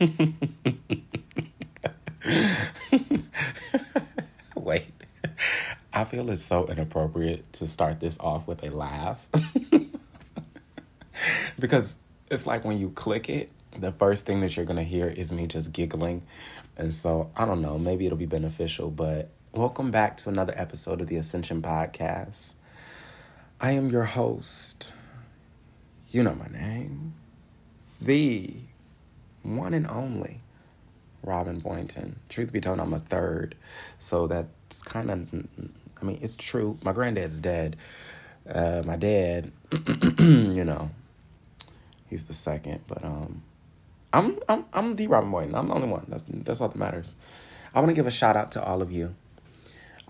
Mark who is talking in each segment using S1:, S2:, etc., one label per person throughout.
S1: Wait. I feel it's so inappropriate to start this off with a laugh. because it's like when you click it, the first thing that you're going to hear is me just giggling. And so, I don't know, maybe it'll be beneficial, but welcome back to another episode of the Ascension Podcast. I am your host. You know my name. The one and only Robin Boynton. Truth be told, I'm a third. So that's kind of, I mean, it's true. My granddad's dead. Uh, my dad, you know, he's the second, but um, I'm I'm I'm the Robin Boynton. I'm the only one. That's that's all that matters. I want to give a shout out to all of you.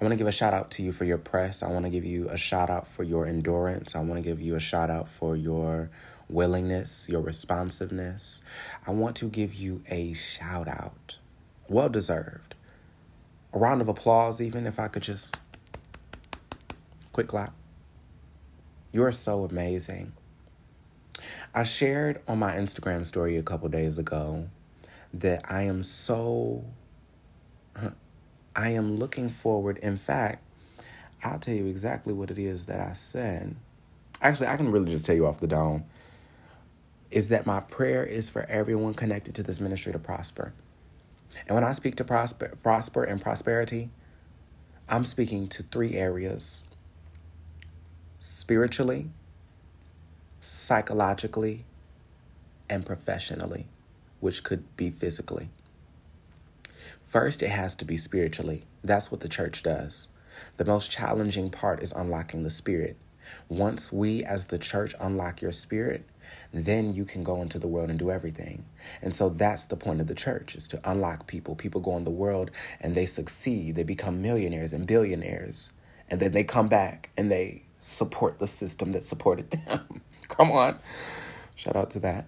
S1: I want to give a shout out to you for your press. I want to give you a shout out for your endurance. I want to give you a shout out for your willingness, your responsiveness. I want to give you a shout out. Well deserved. A round of applause, even if I could just quick clap. You're so amazing. I shared on my Instagram story a couple days ago that I am so, I am looking forward. In fact, I'll tell you exactly what it is that I said. Actually, I can really just tell you off the dome is that my prayer is for everyone connected to this ministry to prosper. And when I speak to prosper, prosper and prosperity, I'm speaking to three areas spiritually, psychologically, and professionally, which could be physically. First, it has to be spiritually. That's what the church does. The most challenging part is unlocking the spirit. Once we as the church unlock your spirit, then you can go into the world and do everything. And so that's the point of the church is to unlock people. People go in the world and they succeed. They become millionaires and billionaires. And then they come back and they support the system that supported them. come on. Shout out to that.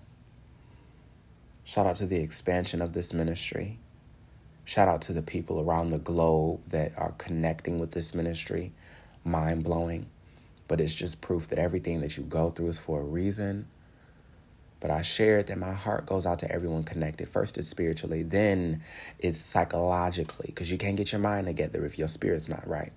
S1: Shout out to the expansion of this ministry. Shout out to the people around the globe that are connecting with this ministry. Mind blowing but it's just proof that everything that you go through is for a reason. But I shared that my heart goes out to everyone connected. First, it's spiritually, then it's psychologically, because you can't get your mind together if your spirit's not right.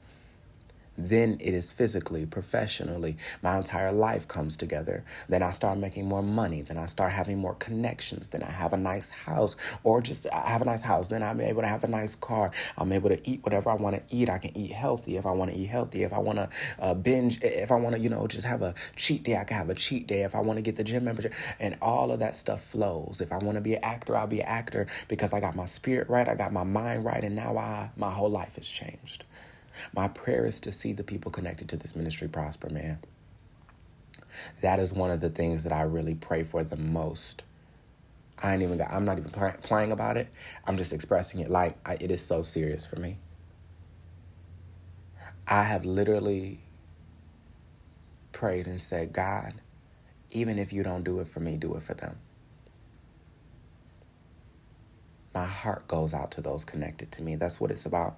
S1: Then it is physically, professionally. My entire life comes together. Then I start making more money. Then I start having more connections. Then I have a nice house, or just I have a nice house. Then I'm able to have a nice car. I'm able to eat whatever I want to eat. I can eat healthy if I want to eat healthy. If I want to uh, binge, if I want to, you know, just have a cheat day, I can have a cheat day. If I want to get the gym membership, and all of that stuff flows. If I want to be an actor, I'll be an actor because I got my spirit right, I got my mind right, and now I my whole life has changed. My prayer is to see the people connected to this ministry prosper, man. That is one of the things that I really pray for the most. I ain't even got, I'm not even playing about it. I'm just expressing it like I, it is so serious for me. I have literally prayed and said, God, even if you don't do it for me, do it for them. My heart goes out to those connected to me. That's what it's about.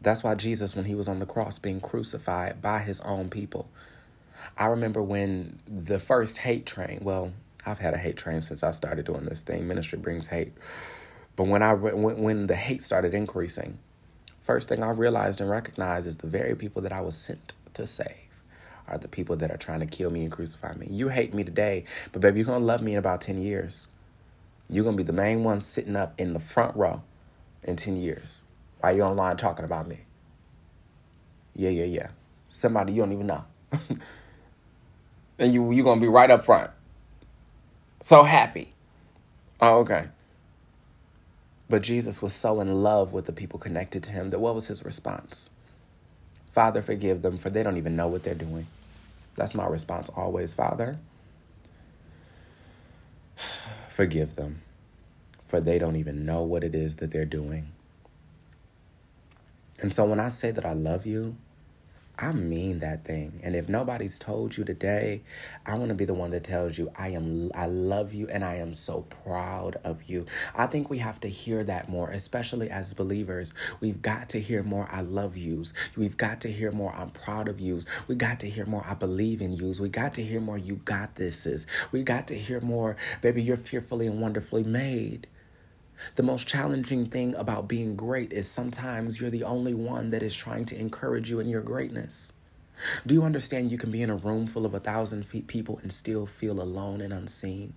S1: That's why Jesus, when he was on the cross being crucified by his own people, I remember when the first hate train, well, I've had a hate train since I started doing this thing. Ministry brings hate. But when I when, when the hate started increasing, first thing I realized and recognized is the very people that I was sent to save are the people that are trying to kill me and crucify me. You hate me today, but baby, you're going to love me in about 10 years. You're going to be the main one sitting up in the front row in 10 years. Why you online talking about me? Yeah, yeah, yeah. Somebody you don't even know. and you you're gonna be right up front. So happy. Oh, okay. But Jesus was so in love with the people connected to him that what was his response? Father, forgive them, for they don't even know what they're doing. That's my response always, Father. Forgive them, for they don't even know what it is that they're doing. And so when I say that I love you, I mean that thing. And if nobody's told you today, I want to be the one that tells you I am I love you and I am so proud of you. I think we have to hear that more, especially as believers. We've got to hear more I love yous. We've got to hear more I'm proud of yous. We got to hear more I believe in yous. We got to hear more you got thises. We got to hear more baby you're fearfully and wonderfully made. The most challenging thing about being great is sometimes you're the only one that is trying to encourage you in your greatness. Do you understand you can be in a room full of a thousand people and still feel alone and unseen?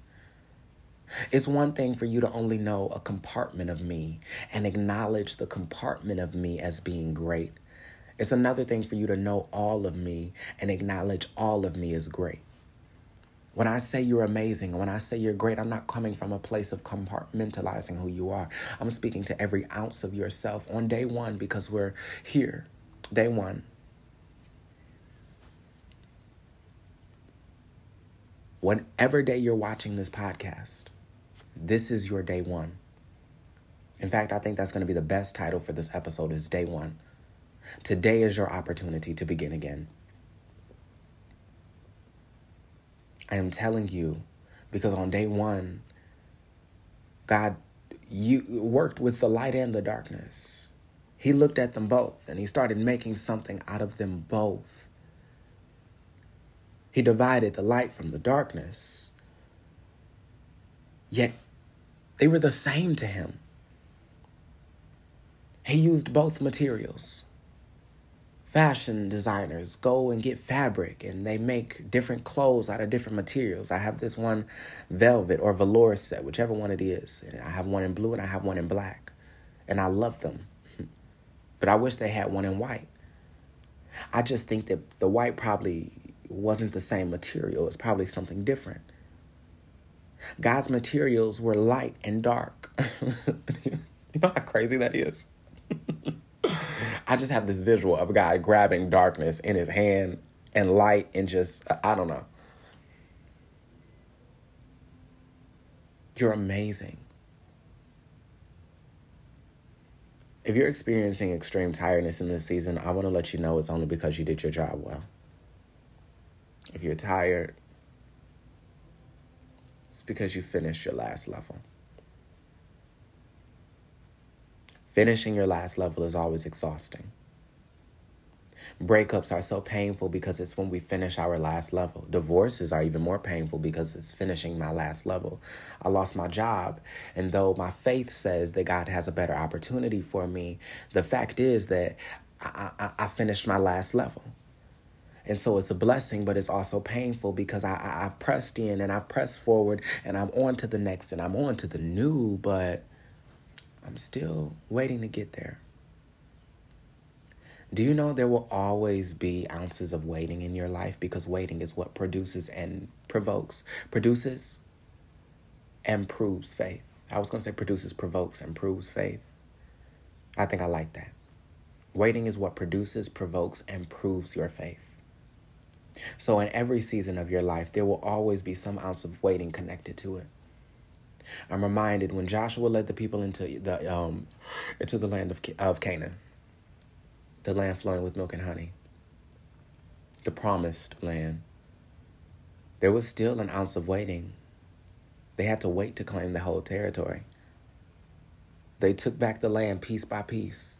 S1: It's one thing for you to only know a compartment of me and acknowledge the compartment of me as being great. It's another thing for you to know all of me and acknowledge all of me as great. When I say you're amazing, when I say you're great, I'm not coming from a place of compartmentalizing who you are. I'm speaking to every ounce of yourself on day one because we're here. Day one. Whenever day you're watching this podcast, this is your day one. In fact, I think that's going to be the best title for this episode is day one. Today is your opportunity to begin again. I am telling you because on day one, God you worked with the light and the darkness. He looked at them both and he started making something out of them both. He divided the light from the darkness. Yet they were the same to him. He used both materials fashion designers go and get fabric and they make different clothes out of different materials. I have this one velvet or velour set, whichever one it is. And I have one in blue and I have one in black. And I love them. but I wish they had one in white. I just think that the white probably wasn't the same material. It's probably something different. God's materials were light and dark. you know how crazy that is? I just have this visual of a guy grabbing darkness in his hand and light and just, I don't know. You're amazing. If you're experiencing extreme tiredness in this season, I want to let you know it's only because you did your job well. If you're tired, it's because you finished your last level. Finishing your last level is always exhausting. Breakups are so painful because it's when we finish our last level. Divorces are even more painful because it's finishing my last level. I lost my job, and though my faith says that God has a better opportunity for me, the fact is that I, I, I finished my last level. And so it's a blessing, but it's also painful because I, I, have pressed in and I've pressed forward and I'm on to the next and I'm on to the new, but I'm still waiting to get there. Do you know there will always be ounces of waiting in your life because waiting is what produces and provokes, produces and proves faith. I was going to say produces, provokes, and proves faith. I think I like that. Waiting is what produces, provokes, and proves your faith. So, in every season of your life, there will always be some ounce of waiting connected to it. I'm reminded when Joshua led the people into the um into the land of of Canaan, the land flowing with milk and honey, the promised land. There was still an ounce of waiting. They had to wait to claim the whole territory. They took back the land piece by piece,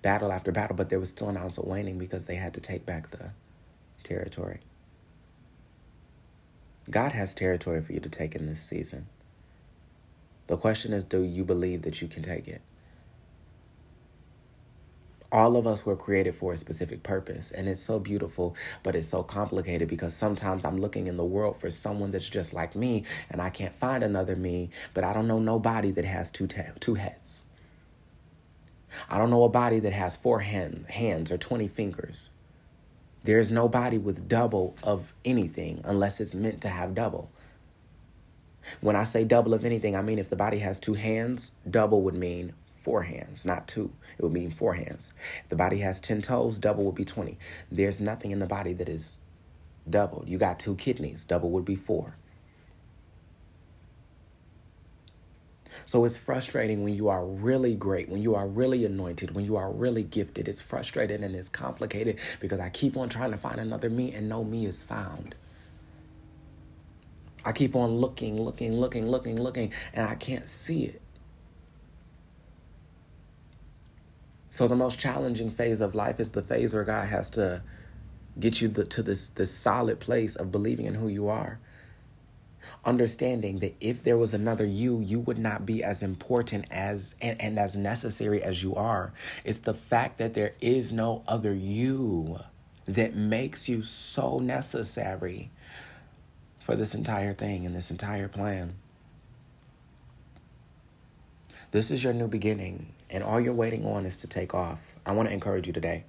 S1: battle after battle, but there was still an ounce of waiting because they had to take back the territory. God has territory for you to take in this season. The question is do you believe that you can take it? All of us were created for a specific purpose, and it's so beautiful, but it's so complicated because sometimes I'm looking in the world for someone that's just like me, and I can't find another me, but I don't know nobody that has two, ta- two heads. I don't know a body that has four hand, hands or 20 fingers. There's nobody with double of anything unless it's meant to have double. When I say double of anything, I mean if the body has two hands, double would mean four hands, not two. It would mean four hands. If the body has 10 toes, double would be 20. There's nothing in the body that is doubled. You got two kidneys, double would be four. So it's frustrating when you are really great, when you are really anointed, when you are really gifted. It's frustrating and it's complicated because I keep on trying to find another me and no me is found. I keep on looking, looking, looking, looking, looking, and I can't see it. So the most challenging phase of life is the phase where God has to get you the, to this this solid place of believing in who you are. Understanding that if there was another you, you would not be as important as and, and as necessary as you are. It's the fact that there is no other you that makes you so necessary for this entire thing and this entire plan. This is your new beginning, and all you're waiting on is to take off. I want to encourage you today.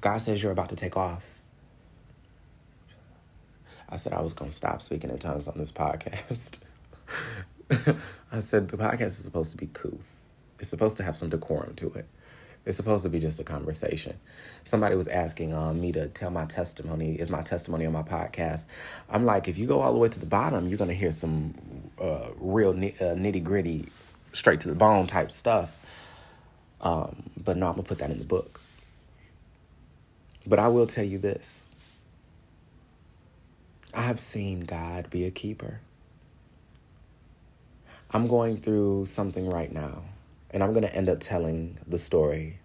S1: God says you're about to take off. I said I was going to stop speaking in tongues on this podcast. I said the podcast is supposed to be couth. It's supposed to have some decorum to it. It's supposed to be just a conversation. Somebody was asking um, me to tell my testimony. Is my testimony on my podcast? I'm like, if you go all the way to the bottom, you're going to hear some uh, real uh, nitty gritty, straight to the bone type stuff. Um, but no, I'm going to put that in the book. But I will tell you this I have seen God be a keeper. I'm going through something right now, and I'm going to end up telling the story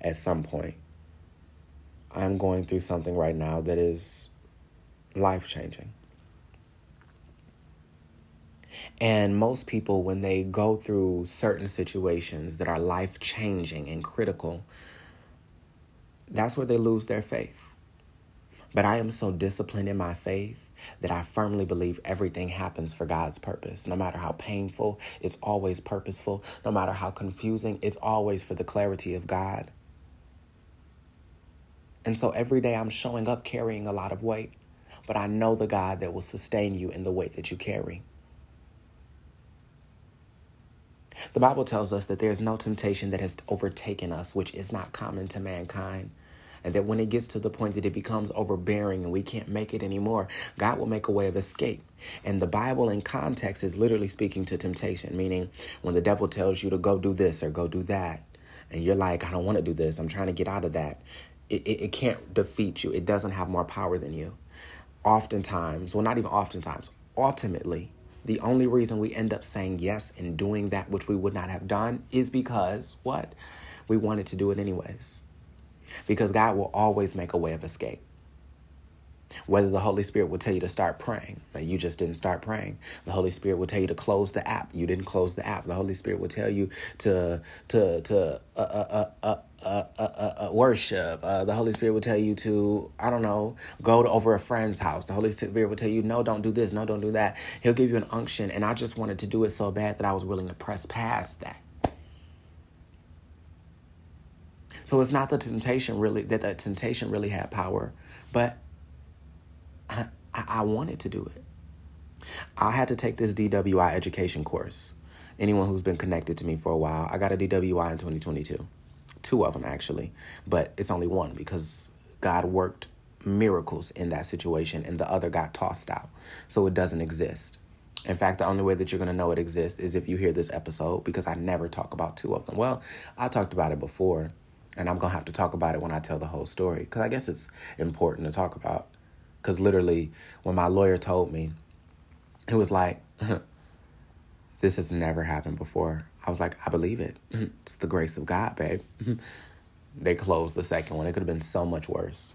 S1: at some point. I'm going through something right now that is life changing. And most people, when they go through certain situations that are life changing and critical, that's where they lose their faith. But I am so disciplined in my faith that I firmly believe everything happens for God's purpose. No matter how painful, it's always purposeful. No matter how confusing, it's always for the clarity of God. And so every day I'm showing up carrying a lot of weight, but I know the God that will sustain you in the weight that you carry. The Bible tells us that there is no temptation that has overtaken us, which is not common to mankind. And that when it gets to the point that it becomes overbearing and we can't make it anymore, God will make a way of escape. And the Bible in context is literally speaking to temptation, meaning when the devil tells you to go do this or go do that, and you're like, I don't want to do this, I'm trying to get out of that, it, it, it can't defeat you. It doesn't have more power than you. Oftentimes, well, not even oftentimes, ultimately, the only reason we end up saying yes and doing that which we would not have done is because what? We wanted to do it anyways. Because God will always make a way of escape. Whether the Holy Spirit will tell you to start praying, but you just didn't start praying. The Holy Spirit will tell you to close the app. You didn't close the app. The Holy Spirit will tell you to to to uh, uh, uh, uh, uh, uh worship. the Holy Spirit will tell you to I don't know go to over a friend's house. The Holy Spirit will tell you no, don't do this, no, don't do that. He'll give you an unction, and I just wanted to do it so bad that I was willing to press past that. So it's not the temptation really that that temptation really had power, but I, I wanted to do it. I had to take this DWI education course. Anyone who's been connected to me for a while, I got a DWI in 2022. Two of them actually, but it's only one because God worked miracles in that situation and the other got tossed out. So it doesn't exist. In fact, the only way that you're going to know it exists is if you hear this episode because I never talk about two of them. Well, I talked about it before, and I'm to have to talk about it when I tell the whole story because I guess it's important to talk about. Because literally, when my lawyer told me, it was like, this has never happened before. I was like, I believe it. It's the grace of God, babe. they closed the second one. It could have been so much worse.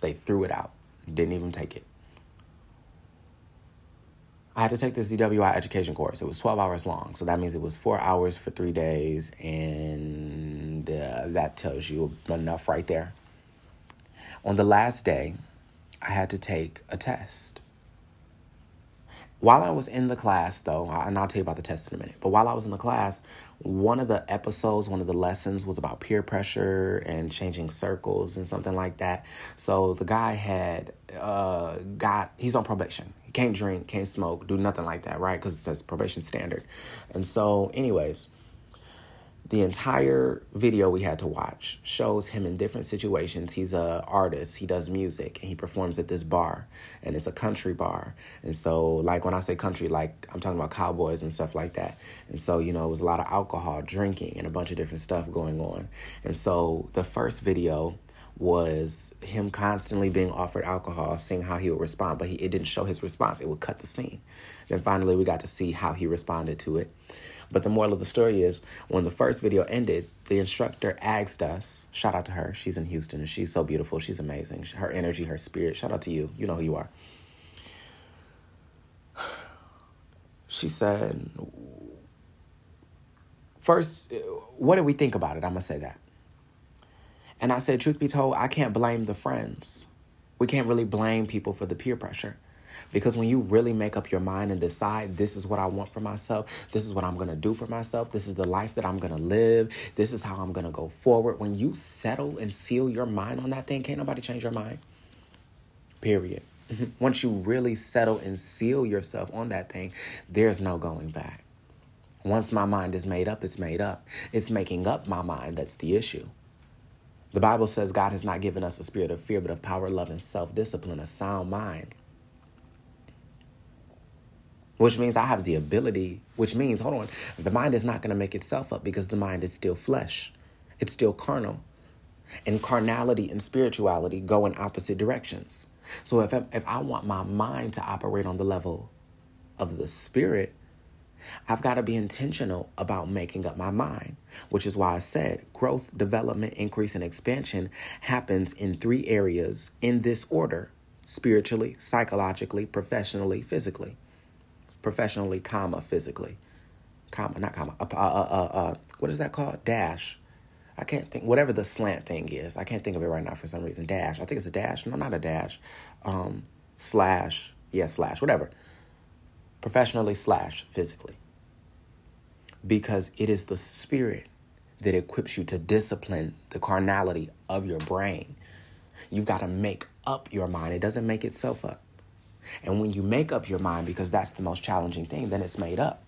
S1: They threw it out, didn't even take it. I had to take this DWI education course. It was 12 hours long. So that means it was four hours for three days. And uh, that tells you enough right there. On the last day, I had to take a test. While I was in the class, though, and I'll tell you about the test in a minute, but while I was in the class, one of the episodes, one of the lessons was about peer pressure and changing circles and something like that. So the guy had uh, got, he's on probation. He can't drink, can't smoke, do nothing like that, right? Because that's probation standard. And so, anyways, the entire video we had to watch shows him in different situations. He's a artist. He does music and he performs at this bar, and it's a country bar. And so, like when I say country, like I'm talking about cowboys and stuff like that. And so, you know, it was a lot of alcohol, drinking, and a bunch of different stuff going on. And so, the first video was him constantly being offered alcohol, seeing how he would respond, but he, it didn't show his response. It would cut the scene. Then finally, we got to see how he responded to it. But the moral of the story is when the first video ended, the instructor asked us, shout out to her, she's in Houston and she's so beautiful, she's amazing. Her energy, her spirit, shout out to you, you know who you are. She said, first, uh, what did we think about it? I'm to say that. And I said, truth be told, I can't blame the friends. We can't really blame people for the peer pressure. Because when you really make up your mind and decide, this is what I want for myself, this is what I'm to do for myself, this is the life that I'm to live, this is how I'm to go forward. When you settle and seal your mind on that thing, can't nobody change your mind. Period. Once you really settle and seal yourself on that thing, there's no going back. Once my mind is made up, it's made up. It's making up my mind that's the issue. The Bible says God has not given us a spirit of fear, but of power, love, and self discipline, a sound mind. Which means I have the ability, which means, hold on, the mind is not going to make itself up because the mind is still flesh, it's still carnal. And carnality and spirituality go in opposite directions. So if I, if I want my mind to operate on the level of the spirit, I've got to be intentional about making up my mind, which is why I said growth, development, increase, and expansion happens in three areas in this order spiritually, psychologically, professionally, physically. Professionally, comma, physically. Comma, not comma. Uh, uh, uh, uh, what is that called? Dash. I can't think, whatever the slant thing is. I can't think of it right now for some reason. Dash. I think it's a dash. No, not a dash. Um, slash. Yeah, slash. Whatever professionally slash physically. Because it is the spirit that equips you to discipline the carnality of your brain. You've got to make up your mind. It doesn't make itself up. And when you make up your mind, because that's the most challenging thing, then it's made up.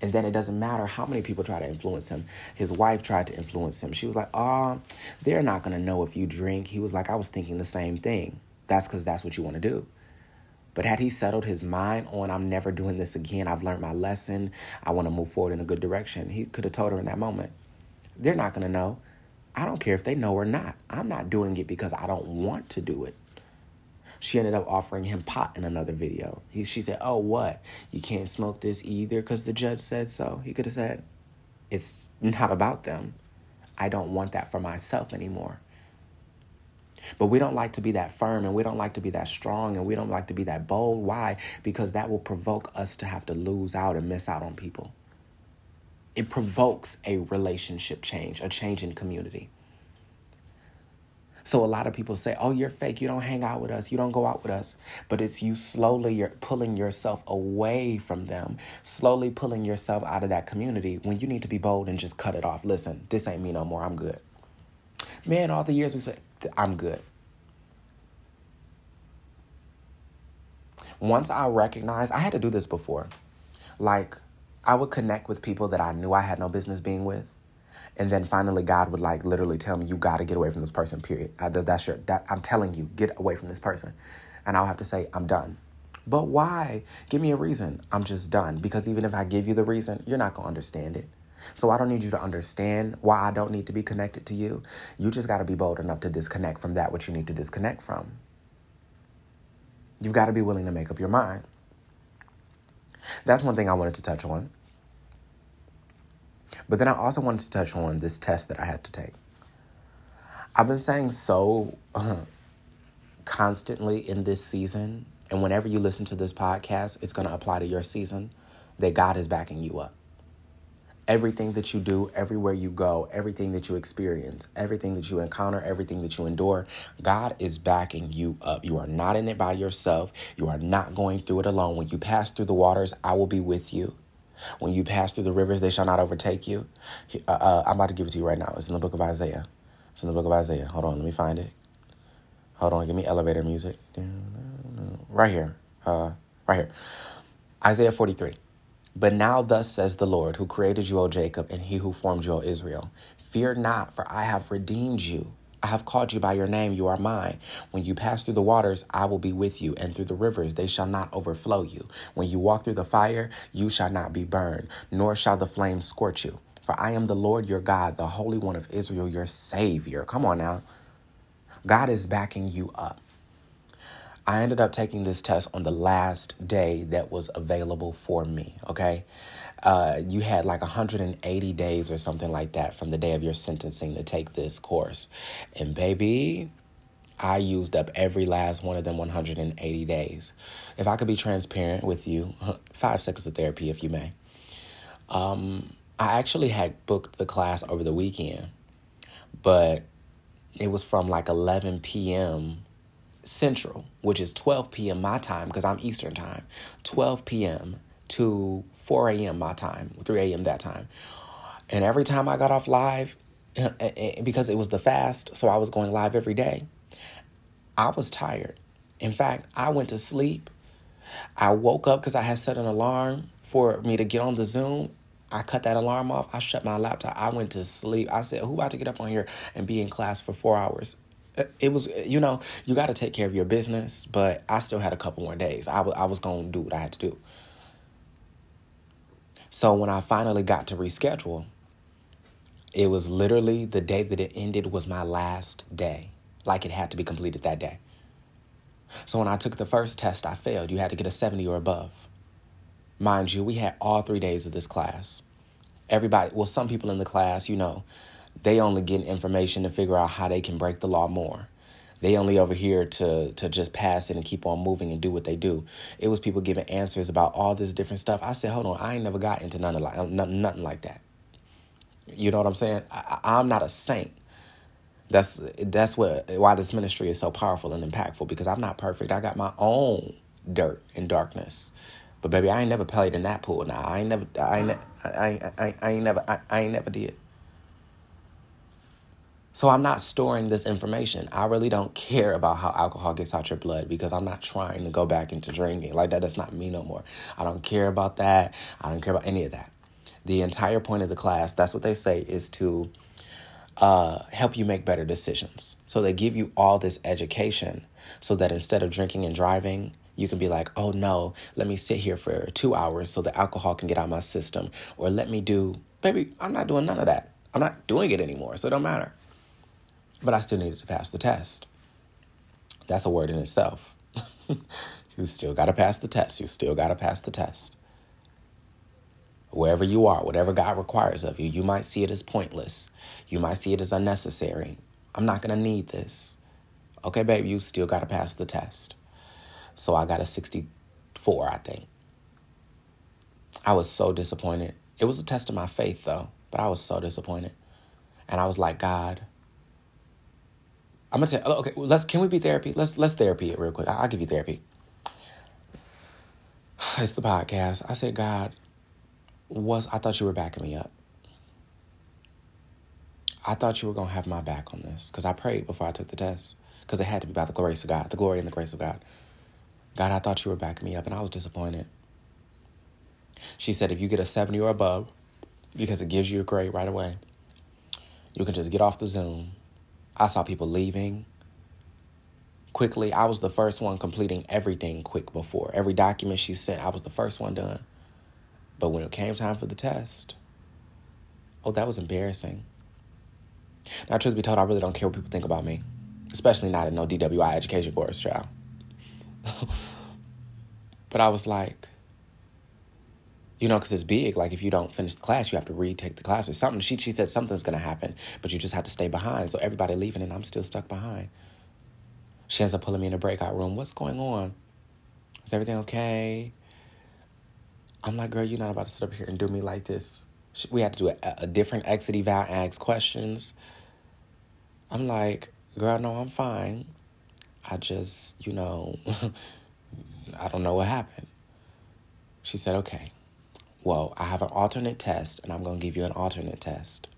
S1: And then it doesn't matter how many people try to influence him. His wife tried to influence him. She was like, oh, they're not going to know if you drink. He was like, I was thinking the same thing. That's because that's what you want to do. But had he settled his mind on, I'm never doing this again, I've learned my lesson, I want to move forward in a good direction, he could have told her in that moment. They're not going to know. I don't care if they know or not. I'm not doing it because I don't want to do it. She ended up offering him pot in another video. He, she said, Oh, what? You can't smoke this either because the judge said so. He could have said, It's not about them. I don't want that for myself anymore. But we don't like to be that firm and we don't like to be that strong and we don't like to be that bold. Why? Because that will provoke us to have to lose out and miss out on people. It provokes a relationship change, a change in community. So a lot of people say, "Oh, you're fake. You don't hang out with us. You don't go out with us." But it's you slowly you're pulling yourself away from them, slowly pulling yourself out of that community when you need to be bold and just cut it off. Listen, this ain't me no more. I'm good. Man, all the years we said, I'm good. Once I recognized, I had to do this before. Like, I would connect with people that I knew I had no business being with. And then finally, God would like literally tell me, "You got to get away from this person." Period. I, that's your. That, I'm telling you, get away from this person, and I'll have to say, "I'm done." But why? Give me a reason. I'm just done. Because even if I give you the reason, you're not gonna understand it. So I don't need you to understand why I don't need to be connected to you. You just got to be bold enough to disconnect from that which you need to disconnect from. You've got to be willing to make up your mind. That's one thing I wanted to touch on. But then I also wanted to touch on this test that I had to take. I've been saying so uh, constantly in this season, and whenever you listen to this podcast, it's going to apply to your season that God is backing you up everything that you do, everywhere you go, everything that you experience, everything that you encounter, everything that you endure, God is backing you up. You are not in it by yourself. You are not going through it alone. When you pass through the waters, I will be with you. When you pass through the rivers, they shall not overtake you. Uh, uh, I'm about to give it to you right now. It's in the book of Isaiah. It's in the book of Isaiah. Hold on, let me find it. Hold on, give me elevator music. Right here. Uh, right here. Isaiah 43. But now, thus says the Lord, who created you, O Jacob, and he who formed you, O Israel Fear not, for I have redeemed you. I have called you by your name, you are mine. When you pass through the waters, I will be with you, and through the rivers, they shall not overflow you. When you walk through the fire, you shall not be burned, nor shall the flames scorch you. For I am the Lord your God, the Holy One of Israel, your Savior. Come on now. God is backing you up. I ended up taking this test on the last day that was available for me. Okay. Uh, you had like 180 days or something like that from the day of your sentencing to take this course. And baby, I used up every last one of them 180 days. If I could be transparent with you, five seconds of therapy, if you may. Um, I actually had booked the class over the weekend, but it was from like 11 p.m. Central, which is 12 p.m. my time because I'm Eastern time, 12 p.m. to 4 a.m. my time, 3 a.m. that time. And every time I got off live, eh, eh, eh, because it was the fast, so I was going live every day, I was tired. In fact, I went to sleep. I woke up because I had set an alarm for me to get on the Zoom. I cut that alarm off. I shut my laptop. I went to sleep. I said, Who about to get up on here and be in class for four hours? It was you know you got to take care of your business but i still had a couple more days. I, w- I was going to do what i had to do. So when i finally got to reschedule it was literally the day that it ended was my last day. Like it had to be completed that day. So when i took the first test i failed. You had to get a 70 or above. Mind you we had all three days of this class. Everybody well some people in the class you know they only get information to figure out how they can break the law more. They only over here to to just pass it and keep on moving and do what they do. It was people giving answers about all this different stuff. I said, hold on, I ain't never got into none of like um, nothing, nothing like that. You know what I'm saying? I, I'm not a saint. That's that's what why this ministry is so powerful and impactful because I'm not perfect. I got my own dirt and darkness. But baby, I ain't never played in that pool. Now I ain't never, I ain't, I, I, I, I ain't never, I, I ain't never did. So I'm not storing this information. I really don't care about how alcohol gets out your blood because I'm not trying to go back into drinking. Like that, that's not me no more. I don't care about that. I don't care about any of that. The entire point of the class, that's what they say, is to uh, help you make better decisions. So they give you all this education so that instead of drinking and driving, you can be like, oh no, let me sit here for two hours so the alcohol can get out my system. Or let me do, baby, I'm not doing none of that. I'm not doing it anymore, so it don't matter but I still needed to pass the test. That's a word in itself. you still got to pass the test. You still got to pass the test. Wherever you are, whatever God requires of you, you might see it as pointless. You might see it as unnecessary. I'm not going to need this. Okay, babe, you still got to pass the test. So I got a 64, I think. I was so disappointed. It was a test of my faith, though, but I was so disappointed. And I was like, God, I'm gonna tell. Oh, okay, let's. Can we be therapy? Let's let's therapy it real quick. I'll give you therapy. It's the podcast. I said, God, was I thought you were backing me up. I thought you were gonna have my back on this because I prayed before I took the test because it had to be about the grace of God, the glory and the grace of God. God, I thought you were backing me up, and I was disappointed. She said, if you get a 70 or above, because it gives you a grade right away, you can just get off the Zoom I saw people leaving quickly. I was the first one completing everything quick before. Every document she sent, I was the first one done. But when it came time for the test, oh, that was embarrassing. Now, truth be told, I really don't care what people think about me, especially not in no DWI education course, child. but I was like, you know, because it's big. Like if you don't finish the class, you have to retake the class or something. She she said something's gonna happen, but you just have to stay behind. So everybody leaving, and I'm still stuck behind. She ends up pulling me in a breakout room. What's going on? Is everything okay? I'm like, girl, you're not about to sit up here and do me like this. We had to do a, a different exit eval, ask questions. I'm like, girl, no, I'm fine. I just, you know, I don't know what happened. She said, okay well, I have an alternate test and I'm going to give you an alternate test.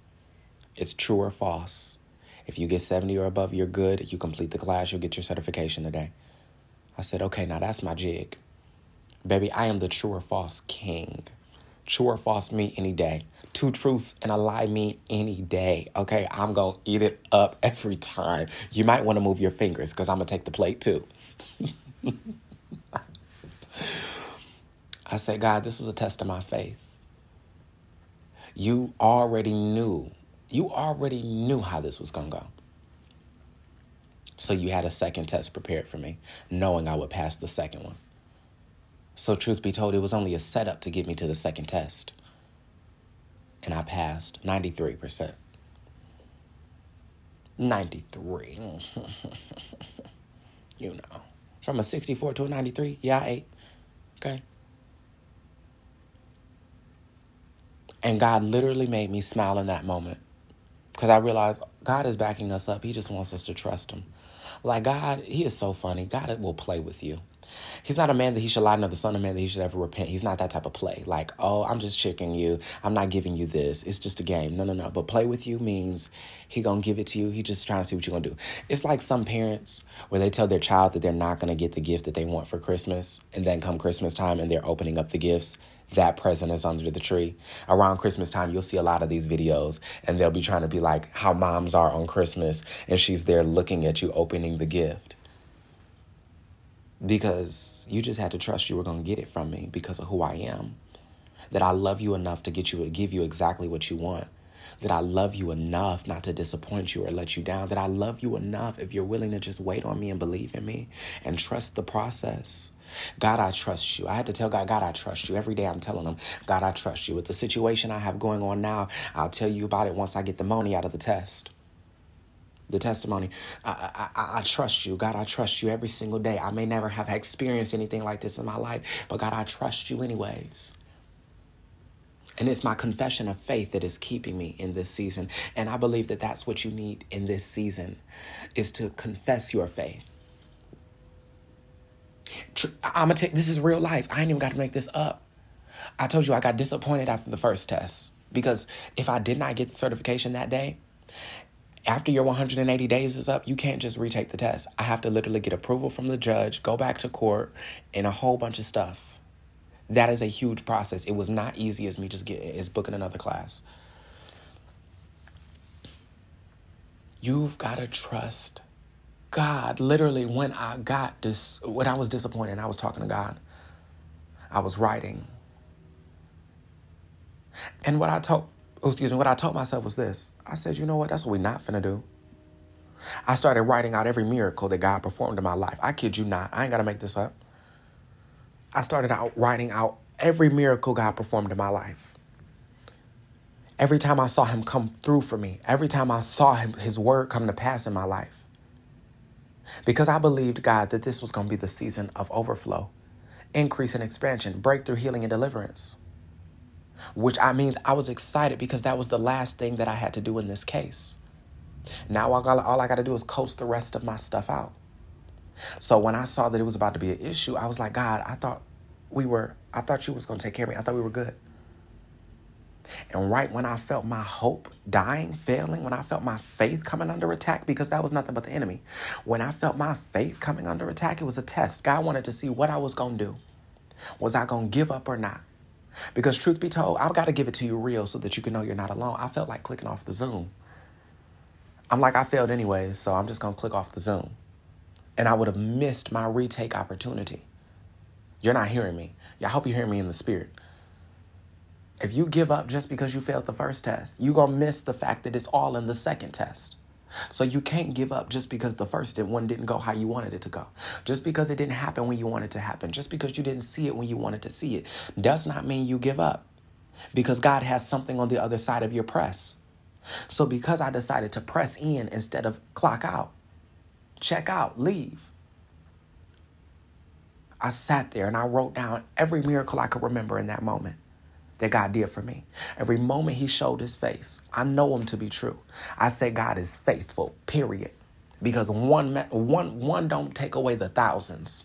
S1: It's true or false. If you get 70 or above, you're good. You complete the class, you'll get your certification today. I said, okay, now that's my jig. Baby, I am the true or false king. True or false me any day. Two truths and a lie me any day. Okay, I'm gonna eat it up every time. You might want to move your fingers because I'm gonna take the plate too. I said, God, this is a test of my faith. You already knew, you already knew how this was gonna go. So you had a second test prepared for me, knowing I would pass the second one. So, truth be told, it was only a setup to get me to the second test. And I passed 93%. 93. you know. From a 64 to a 93, yeah, I ate. Okay. And God literally made me smile in that moment because I realized God is backing us up. He just wants us to trust Him. Like, God, He is so funny. God will play with you. He's not a man that he should lie, nor the son of man that he should ever repent. He's not that type of play. Like, oh, I'm just tricking you. I'm not giving you this. It's just a game. No, no, no. But play with you means he gonna give it to you. He just trying to see what you're gonna do. It's like some parents where they tell their child that they're not gonna get the gift that they want for Christmas, and then come Christmas time and they're opening up the gifts that present is under the tree. Around Christmas time, you'll see a lot of these videos, and they'll be trying to be like how moms are on Christmas, and she's there looking at you opening the gift because you just had to trust you were going to get it from me because of who I am. That I love you enough to get you give you exactly what you want. That I love you enough not to disappoint you or let you down. That I love you enough if you're willing to just wait on me and believe in me and trust the process. God, I trust you. I had to tell God, God, I trust you. Every day I'm telling him, God, I trust you. With the situation I have going on now, I'll tell you about it once I get the money out of the test the testimony. I, I, I, trust you. God, I trust you every single day. I may never have experienced anything like this in my life, but God, I trust you anyways. And it's my confession of faith that is keeping me in this season. And I believe that that's what you need in this season is to confess your faith. I'm gonna take this is real life. I ain't even got to make this up. I told you I got disappointed after the first test because if I did not get the certification that day, after your 180 days is up, you can't just retake the test. I have to literally get approval from the judge, go back to court, and a whole bunch of stuff. That is a huge process. It was not easy as me just get is booking another class. You've got to trust God. Literally, when I got this, when I was disappointed, I was talking to God. I was writing. And what I told oh, excuse me, what I told myself was this. I said, you know what? That's what we're not finna do. I started writing out every miracle that God performed in my life. I kid you not. I ain't got to make this up. I started out writing out every miracle God performed in my life. Every time I saw him come through for me, every time I saw him, his word come to pass in my life. Because I believed, God, that this was going to be the season of overflow, increase and expansion, breakthrough, healing, and deliverance which I means I was excited because that was the last thing that I had to do in this case. Now all, all I got to do is coast the rest of my stuff out. So when I saw that it was about to be an issue, I was like, God, I thought we were, I thought you was going to take care of me. I thought we were good. And right when I felt my hope dying, failing, when I felt my faith coming under attack, because that was nothing but the enemy, when I felt my faith coming under attack, it was a test. God wanted to see what I was going to do. Was I going to give up or not? Because truth be told, I've got to give it to you real so that you can know you're not alone. I felt like clicking off the Zoom. I'm like, I failed anyways, so I'm just going to click off the Zoom. And I would have missed my retake opportunity. You're not hearing me. I hope you're hearing me in the spirit. If you give up just because you failed the first test, you're going to miss the fact that it's all in the second test. So you can't give up just because the first one didn't go how you wanted it to go. Just because it didn't happen when you wanted it to happen. Just because you didn't see it when you wanted to see it does not mean you give up. Because God has something on the other side of your press. So because I decided to press in instead of clock out, check out, leave. I sat there and I wrote down every miracle I could remember in that moment that God did for me. Every moment He showed His face, I know Him to be true. I say God is faithful, period. Because one, one, one don't take away the thousands.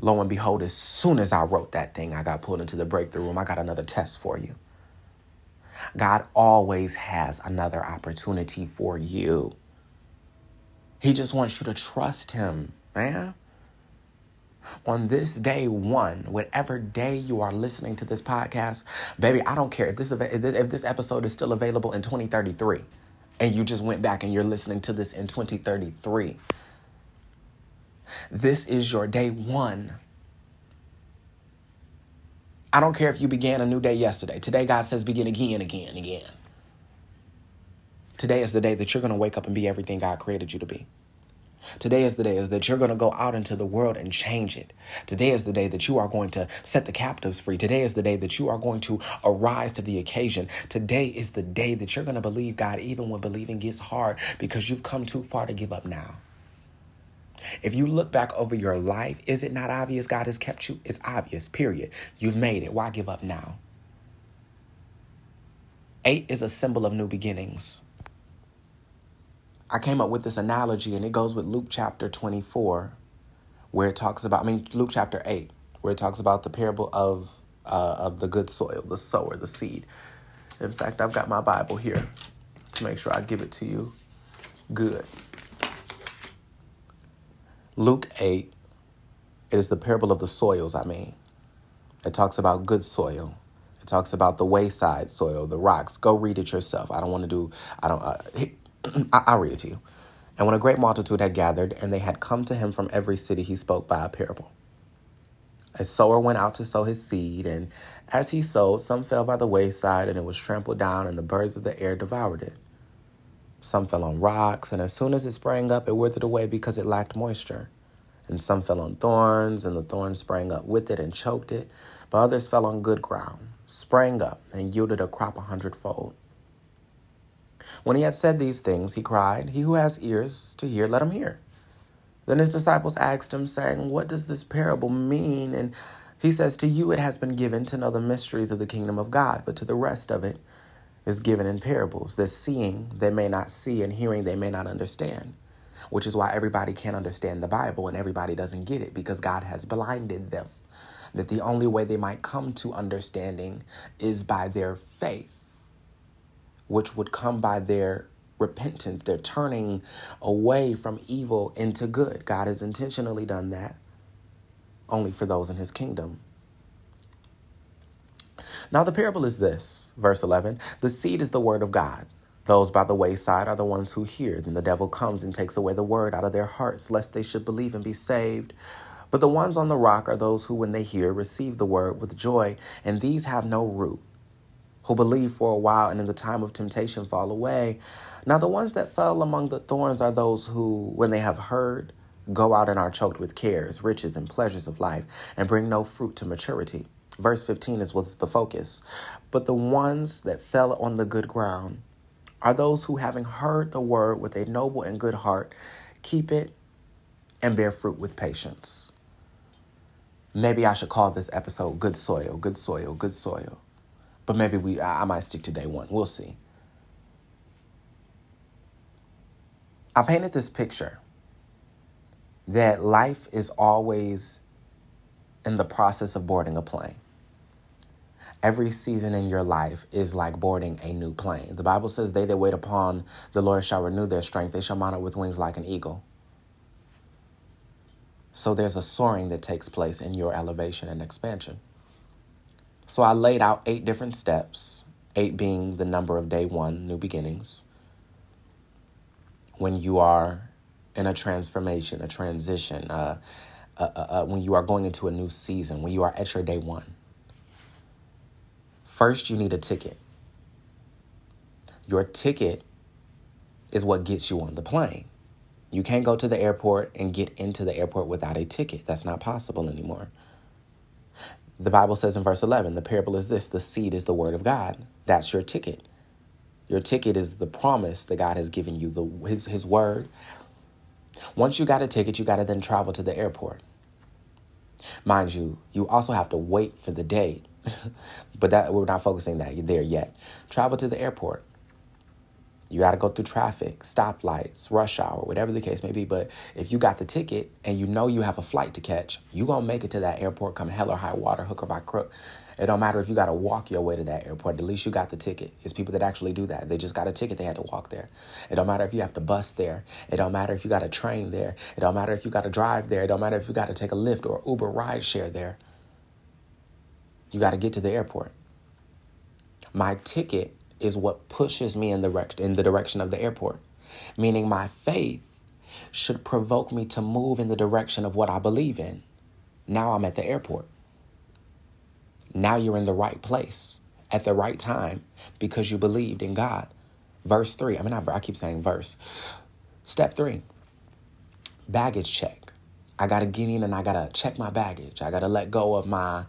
S1: Lo and behold, as soon as I wrote that thing, I got pulled into the breakthrough room. I got another test for you. God always has another opportunity for you. He just wants you to trust Him, man. On this day one, whatever day you are listening to this podcast, baby, I don't care if this if this episode is still available in 2033 and you just went back and you're listening to this in 2033. This is your day one. I don't care if you began a new day yesterday. Today, God says begin again, again, again. Today is the day that you're going to wake up and be everything God created you to be. Today is the day that you're going to go out into the world and change it. Today is the day that you are going to set the captives free. Today is the day that you are going to arise to the occasion. Today is the day that you're going to believe God even when believing gets hard because you've come too far to give up now. If you look back over your life, is it not obvious God has kept you? It's obvious, period. You've made it. Why give up now? Eight is a symbol of new beginnings. I came up with this analogy, and it goes with Luke chapter 24, where it talks about, I mean, Luke chapter 8, where it talks about the parable of, uh, of the good soil, the sower, the seed. In fact, I've got my Bible here to make sure I give it to you good. Luke 8, it is the parable of the soils, I mean. It talks about good soil. It talks about the wayside soil, the rocks. Go read it yourself. I don't want to do, I don't, uh, I'll read it to you. And when a great multitude had gathered, and they had come to him from every city, he spoke by a parable. A sower went out to sow his seed, and as he sowed, some fell by the wayside, and it was trampled down, and the birds of the air devoured it. Some fell on rocks, and as soon as it sprang up, it withered away because it lacked moisture. And some fell on thorns, and the thorns sprang up with it and choked it. But others fell on good ground, sprang up, and yielded a crop a hundredfold. When he had said these things, he cried, He who has ears to hear, let him hear. Then his disciples asked him, saying, What does this parable mean? And he says, To you it has been given to know the mysteries of the kingdom of God, but to the rest of it is given in parables, that seeing they may not see and hearing they may not understand. Which is why everybody can't understand the Bible and everybody doesn't get it because God has blinded them. That the only way they might come to understanding is by their faith which would come by their repentance, their turning away from evil into good. God has intentionally done that only for those in his kingdom. Now, the parable is this verse 11 The seed is the word of God. Those by the wayside are the ones who hear. Then the devil comes and takes away the word out of their hearts, lest they should believe and be saved. But the ones on the rock are those who, when they hear, receive the word with joy, and these have no root who believe for a while and in the time of temptation fall away. Now, the ones that fell among the thorns are those who, when they have heard, go out and are choked with cares, riches, and pleasures of life, and bring no fruit to maturity. Verse 15 is what's the focus. But the ones that fell on the good ground are those who, having heard the word with a noble and good heart, keep it and bear fruit with patience. Maybe I should call this episode Good Soil, Good Soil, Good Soil. But maybe we I, I might stick to day one. We'll see. I painted this picture that life is always in the process of boarding a plane. Every season in your life is like boarding a new plane. The Bible says, They that wait upon the Lord shall renew their strength, they shall mount up with wings like an eagle. So there's a soaring that takes place in your elevation and expansion. So I laid out eight different steps, eight being the number of day one, new beginnings. When you are in a transformation, a transition, uh, uh, uh, uh, when you are going into a new season, when you are at your day one. First, you need a ticket. Your ticket is what gets you on the plane. You can't go to the airport and get into the airport without a ticket. That's not possible anymore. The Bible says in verse 11, the parable is this the seed is the word of God. That's your ticket. Your ticket is the promise that God has given you, the, his, his word. Once you got a ticket, you got to then travel to the airport. Mind you, you also have to wait for the date, but that we're not focusing that there yet. Travel to the airport. You got to go through traffic, stoplights, rush hour, whatever the case may be. But if you got the ticket and you know you have a flight to catch, you going to make it to that airport come hell or high water, hook or by crook. It don't matter if you got to walk your way to that airport. At least you got the ticket. It's people that actually do that. They just got a ticket. They had to walk there. It don't matter if you have to bus there. It don't matter if you got a train there. It don't matter if you got to drive there. It don't matter if you got to take a Lyft or Uber ride share there. You got to get to the airport. My ticket is what pushes me in the, rec- in the direction of the airport, meaning my faith should provoke me to move in the direction of what I believe in. Now I'm at the airport. Now you're in the right place at the right time because you believed in God. Verse three, I mean, I, I keep saying verse. Step three baggage check. I got to get in and I got to check my baggage. I got to let go of my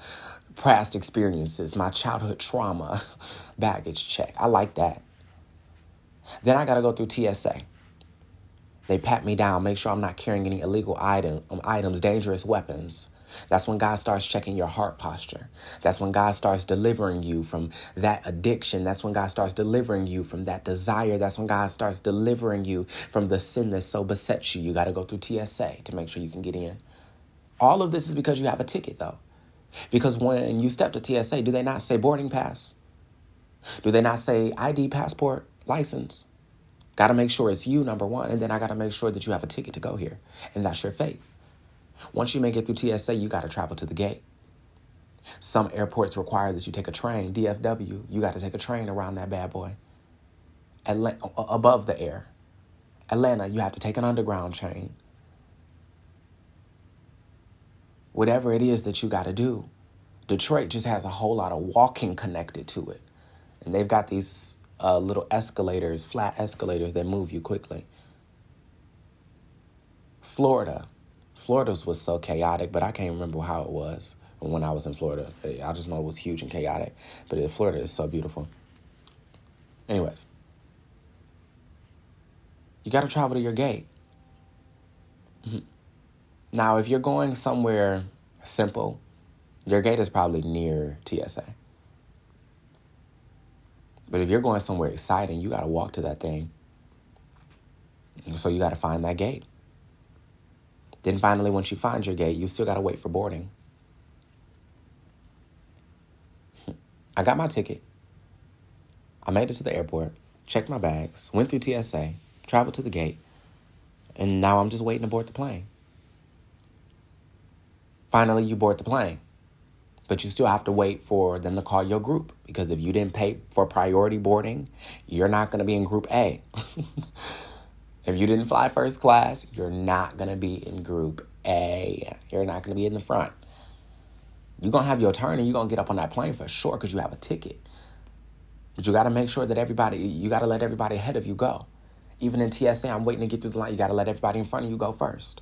S1: past experiences, my childhood trauma baggage check. I like that. Then I got to go through TSA. They pat me down, make sure I'm not carrying any illegal item, um, items, dangerous weapons. That's when God starts checking your heart posture. That's when God starts delivering you from that addiction. That's when God starts delivering you from that desire. That's when God starts delivering you from the sin that so besets you. You got to go through TSA to make sure you can get in. All of this is because you have a ticket, though. Because when you step to TSA, do they not say boarding pass? Do they not say ID, passport, license? Got to make sure it's you, number one. And then I got to make sure that you have a ticket to go here. And that's your faith. Once you make it through TSA, you got to travel to the gate. Some airports require that you take a train. DFW, you got to take a train around that bad boy. Atlanta, above the air. Atlanta, you have to take an underground train. Whatever it is that you got to do. Detroit just has a whole lot of walking connected to it. And they've got these uh, little escalators, flat escalators that move you quickly. Florida, Florida's was so chaotic, but I can't remember how it was when I was in Florida. I just know it was huge and chaotic, but Florida is so beautiful. Anyways, you got to travel to your gate. Now, if you're going somewhere simple, your gate is probably near TSA. But if you're going somewhere exciting, you got to walk to that thing. So you got to find that gate. Then finally, once you find your gate, you still got to wait for boarding. I got my ticket. I made it to the airport, checked my bags, went through TSA, traveled to the gate, and now I'm just waiting to board the plane. Finally, you board the plane, but you still have to wait for them to call your group because if you didn't pay for priority boarding, you're not going to be in Group A. If you didn't fly first class, you're not going to be in group A. You're not going to be in the front. You're going to have your turn and you're going to get up on that plane for sure because you have a ticket. But you got to make sure that everybody, you got to let everybody ahead of you go. Even in TSA, I'm waiting to get through the line. You got to let everybody in front of you go first.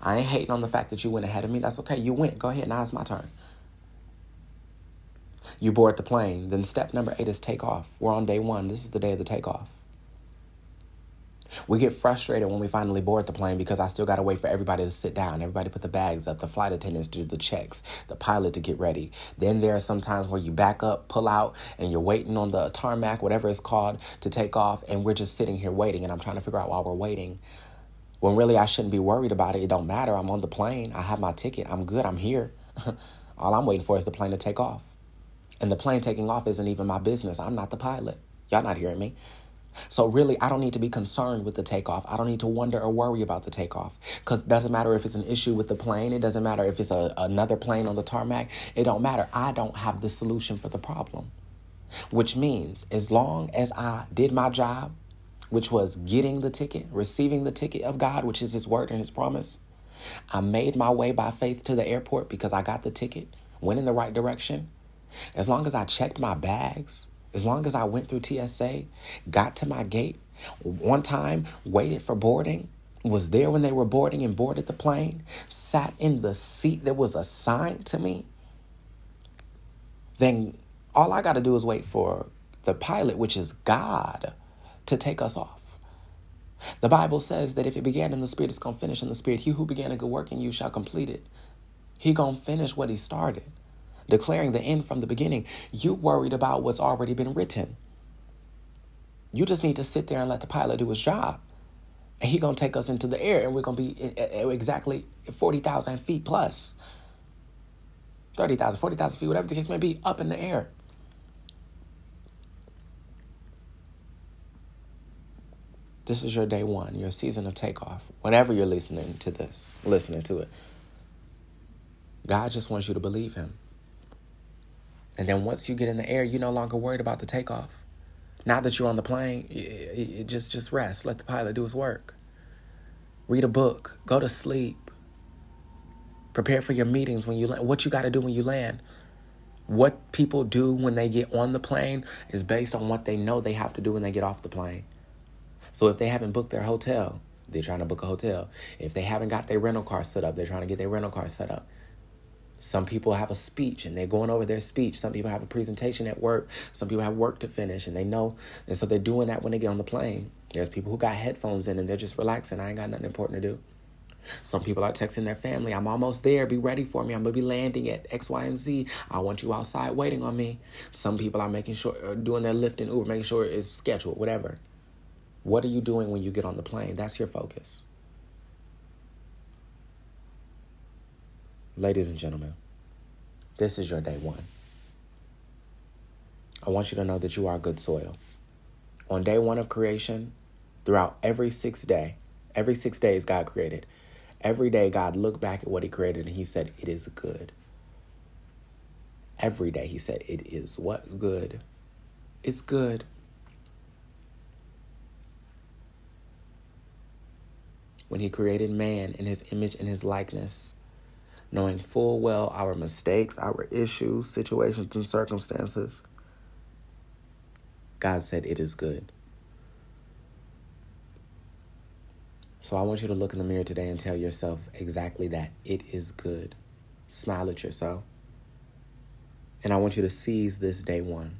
S1: I ain't hating on the fact that you went ahead of me. That's okay. You went. Go ahead. Now it's my turn. You board the plane. Then step number eight is takeoff. We're on day one. This is the day of the takeoff. We get frustrated when we finally board the plane because I still got to wait for everybody to sit down, everybody put the bags up, the flight attendants do the checks, the pilot to get ready. Then there are some times where you back up, pull out, and you're waiting on the tarmac, whatever it's called, to take off, and we're just sitting here waiting, and I'm trying to figure out while we're waiting. When really I shouldn't be worried about it. It don't matter. I'm on the plane. I have my ticket. I'm good. I'm here. All I'm waiting for is the plane to take off. And the plane taking off isn't even my business. I'm not the pilot. Y'all not hearing me. So really, I don't need to be concerned with the takeoff. I don't need to wonder or worry about the takeoff because it doesn't matter if it's an issue with the plane. It doesn't matter if it's a, another plane on the tarmac. It don't matter. I don't have the solution for the problem, which means as long as I did my job, which was getting the ticket, receiving the ticket of God, which is His word and His promise. I made my way by faith to the airport because I got the ticket, went in the right direction. As long as I checked my bags, as long as I went through TSA, got to my gate, one time waited for boarding, was there when they were boarding and boarded the plane, sat in the seat that was assigned to me, then all I got to do is wait for the pilot, which is God, to take us off. The Bible says that if it began in the spirit, it's going to finish in the spirit. He who began a good work in you shall complete it. He going to finish what he started declaring the end from the beginning. You worried about what's already been written. You just need to sit there and let the pilot do his job. And he's going to take us into the air and we're going to be exactly 40,000 feet plus. 30,000, 40,000 feet, whatever the case may be, up in the air. This is your day one, your season of takeoff. Whenever you're listening to this, listening to it, God just wants you to believe Him. And then once you get in the air, you're no longer worried about the takeoff. Now that you're on the plane, you, just just rest. Let the pilot do his work. Read a book. Go to sleep. Prepare for your meetings when you land. What you got to do when you land. What people do when they get on the plane is based on what they know they have to do when they get off the plane. So if they haven't booked their hotel, they're trying to book a hotel. If they haven't got their rental car set up, they're trying to get their rental car set up. Some people have a speech and they're going over their speech. Some people have a presentation at work. Some people have work to finish and they know. And so they're doing that when they get on the plane. There's people who got headphones in and they're just relaxing. I ain't got nothing important to do. Some people are texting their family, I'm almost there. Be ready for me. I'm going to be landing at X, Y, and Z. I want you outside waiting on me. Some people are making sure, uh, doing their Lyft and Uber, making sure it's scheduled, whatever. What are you doing when you get on the plane? That's your focus. Ladies and gentlemen, this is your day one. I want you to know that you are good soil. On day one of creation, throughout every six day, every six days God created, every day God looked back at what He created and He said, It is good. Every day He said, It is what? Good. It's good. When He created man in His image and His likeness, knowing full well our mistakes, our issues, situations, and circumstances. God said, It is good. So I want you to look in the mirror today and tell yourself exactly that. It is good. Smile at yourself. And I want you to seize this day one.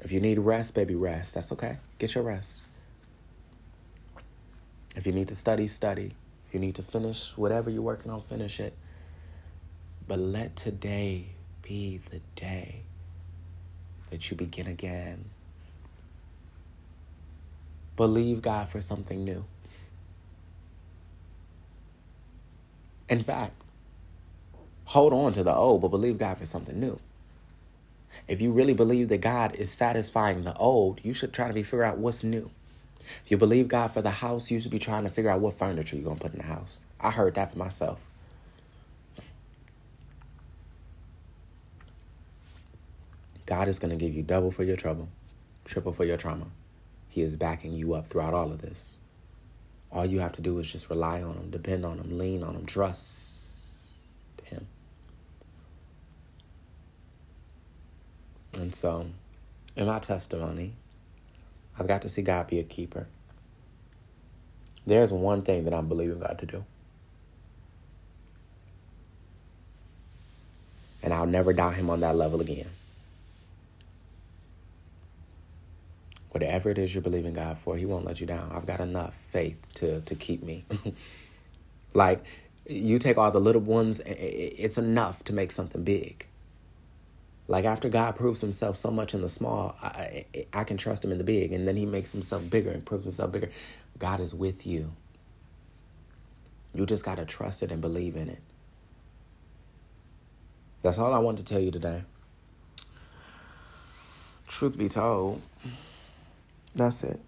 S1: If you need rest, baby, rest. That's okay. Get your rest. If you need to study, study If you need to finish whatever you're working on, finish it. But let today be the day that you begin again. Believe God for something new. In fact, hold on to the old, but believe God for something new. If you really believe that God is satisfying the old, you should try to figure out what's new. If you believe God for the house, you should be trying to figure out what furniture you're going to put in the house. I heard that for myself. God is going to give you double for your trouble, triple for your trauma. He is backing you up throughout all of this. All you have to do is just rely on Him, depend on Him, lean on Him, trust Him. And so, in my testimony, I've got to see God be a keeper. There's one thing that I'm believing God to do. And I'll never doubt him on that level again. Whatever it is you're believing God for, he won't let you down. I've got enough faith to to keep me. like you take all the little ones, it's enough to make something big. Like after God proves himself so much in the small, I, I can trust him in the big. And then he makes himself bigger and proves himself bigger. God is with you. You just got to trust it and believe in it. That's all I want to tell you today. Truth be told, that's it.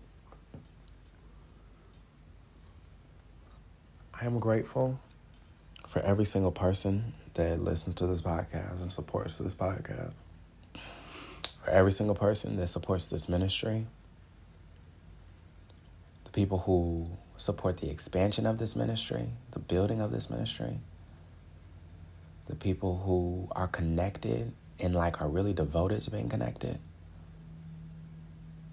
S1: I am grateful for every single person that listens to this podcast and supports this podcast. For every single person that supports this ministry, the people who support the expansion of this ministry, the building of this ministry, the people who are connected and like are really devoted to being connected.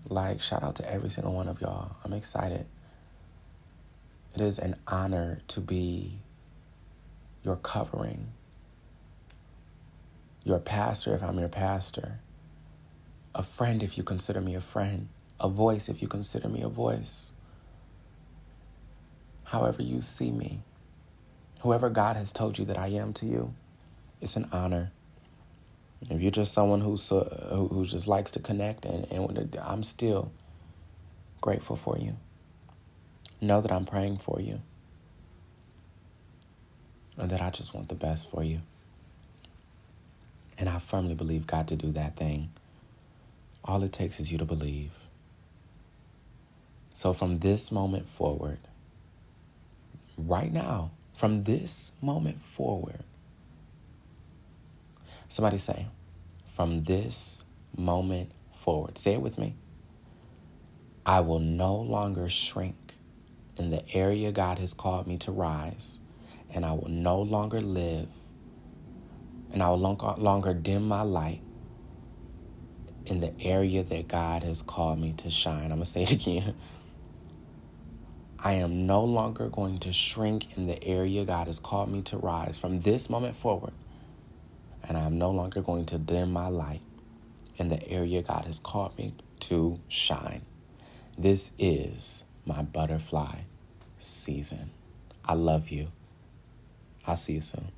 S1: Like, shout out to every single one of y'all. I'm excited. It is an honor to be your covering your pastor if I'm your pastor, a friend if you consider me a friend, a voice if you consider me a voice. However, you see me, whoever God has told you that I am to you, it's an honor. If you're just someone who's, uh, who, just likes to connect, and, and I'm still grateful for you. Know that I'm praying for you. And that I just want the best for you. And I firmly believe God to do that thing. All it takes is you to believe. So from this moment forward, right now, from this moment forward, somebody say, from this moment forward, say it with me. I will no longer shrink in the area God has called me to rise, and I will no longer live, and I will no longer dim my light in the area that God has called me to shine. I'm going to say it again. I am no longer going to shrink in the area God has called me to rise from this moment forward. And I am no longer going to dim my light in the area God has called me to shine. This is my butterfly season. I love you. I'll see you soon.